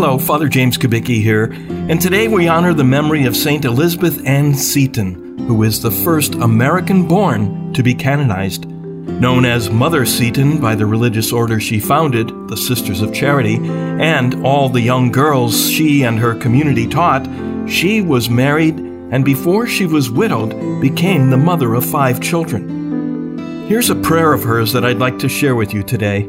Hello, Father James Kubicki here, and today we honor the memory of Saint Elizabeth Ann Seton, who is the first American born to be canonized. Known as Mother Seton by the religious order she founded, the Sisters of Charity, and all the young girls she and her community taught, she was married and before she was widowed, became the mother of five children. Here's a prayer of hers that I'd like to share with you today.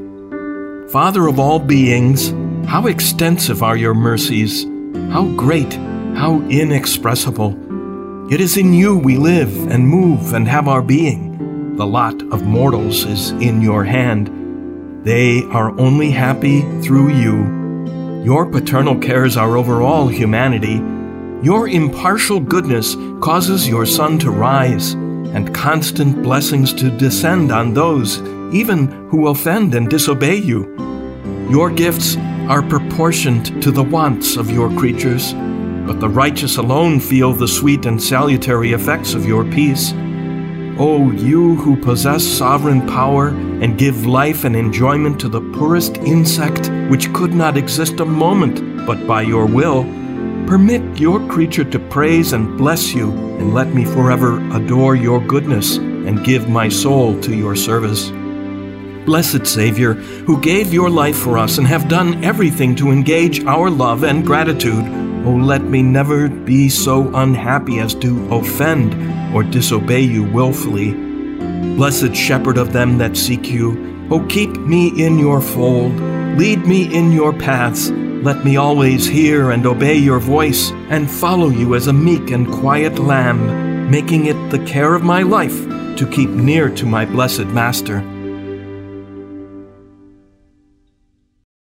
Father of all beings, how extensive are your mercies, how great, how inexpressible. It is in you we live and move and have our being. The lot of mortals is in your hand. They are only happy through you. Your paternal cares are over all humanity. Your impartial goodness causes your sun to rise and constant blessings to descend on those even who offend and disobey you. Your gifts are proportioned to the wants of your creatures, but the righteous alone feel the sweet and salutary effects of your peace. O oh, you who possess sovereign power and give life and enjoyment to the poorest insect which could not exist a moment but by your will, permit your creature to praise and bless you, and let me forever adore your goodness and give my soul to your service. Blessed Savior, who gave your life for us and have done everything to engage our love and gratitude, oh, let me never be so unhappy as to offend or disobey you wilfully. Blessed Shepherd of them that seek you, oh, keep me in your fold, lead me in your paths. Let me always hear and obey your voice and follow you as a meek and quiet lamb, making it the care of my life to keep near to my blessed Master.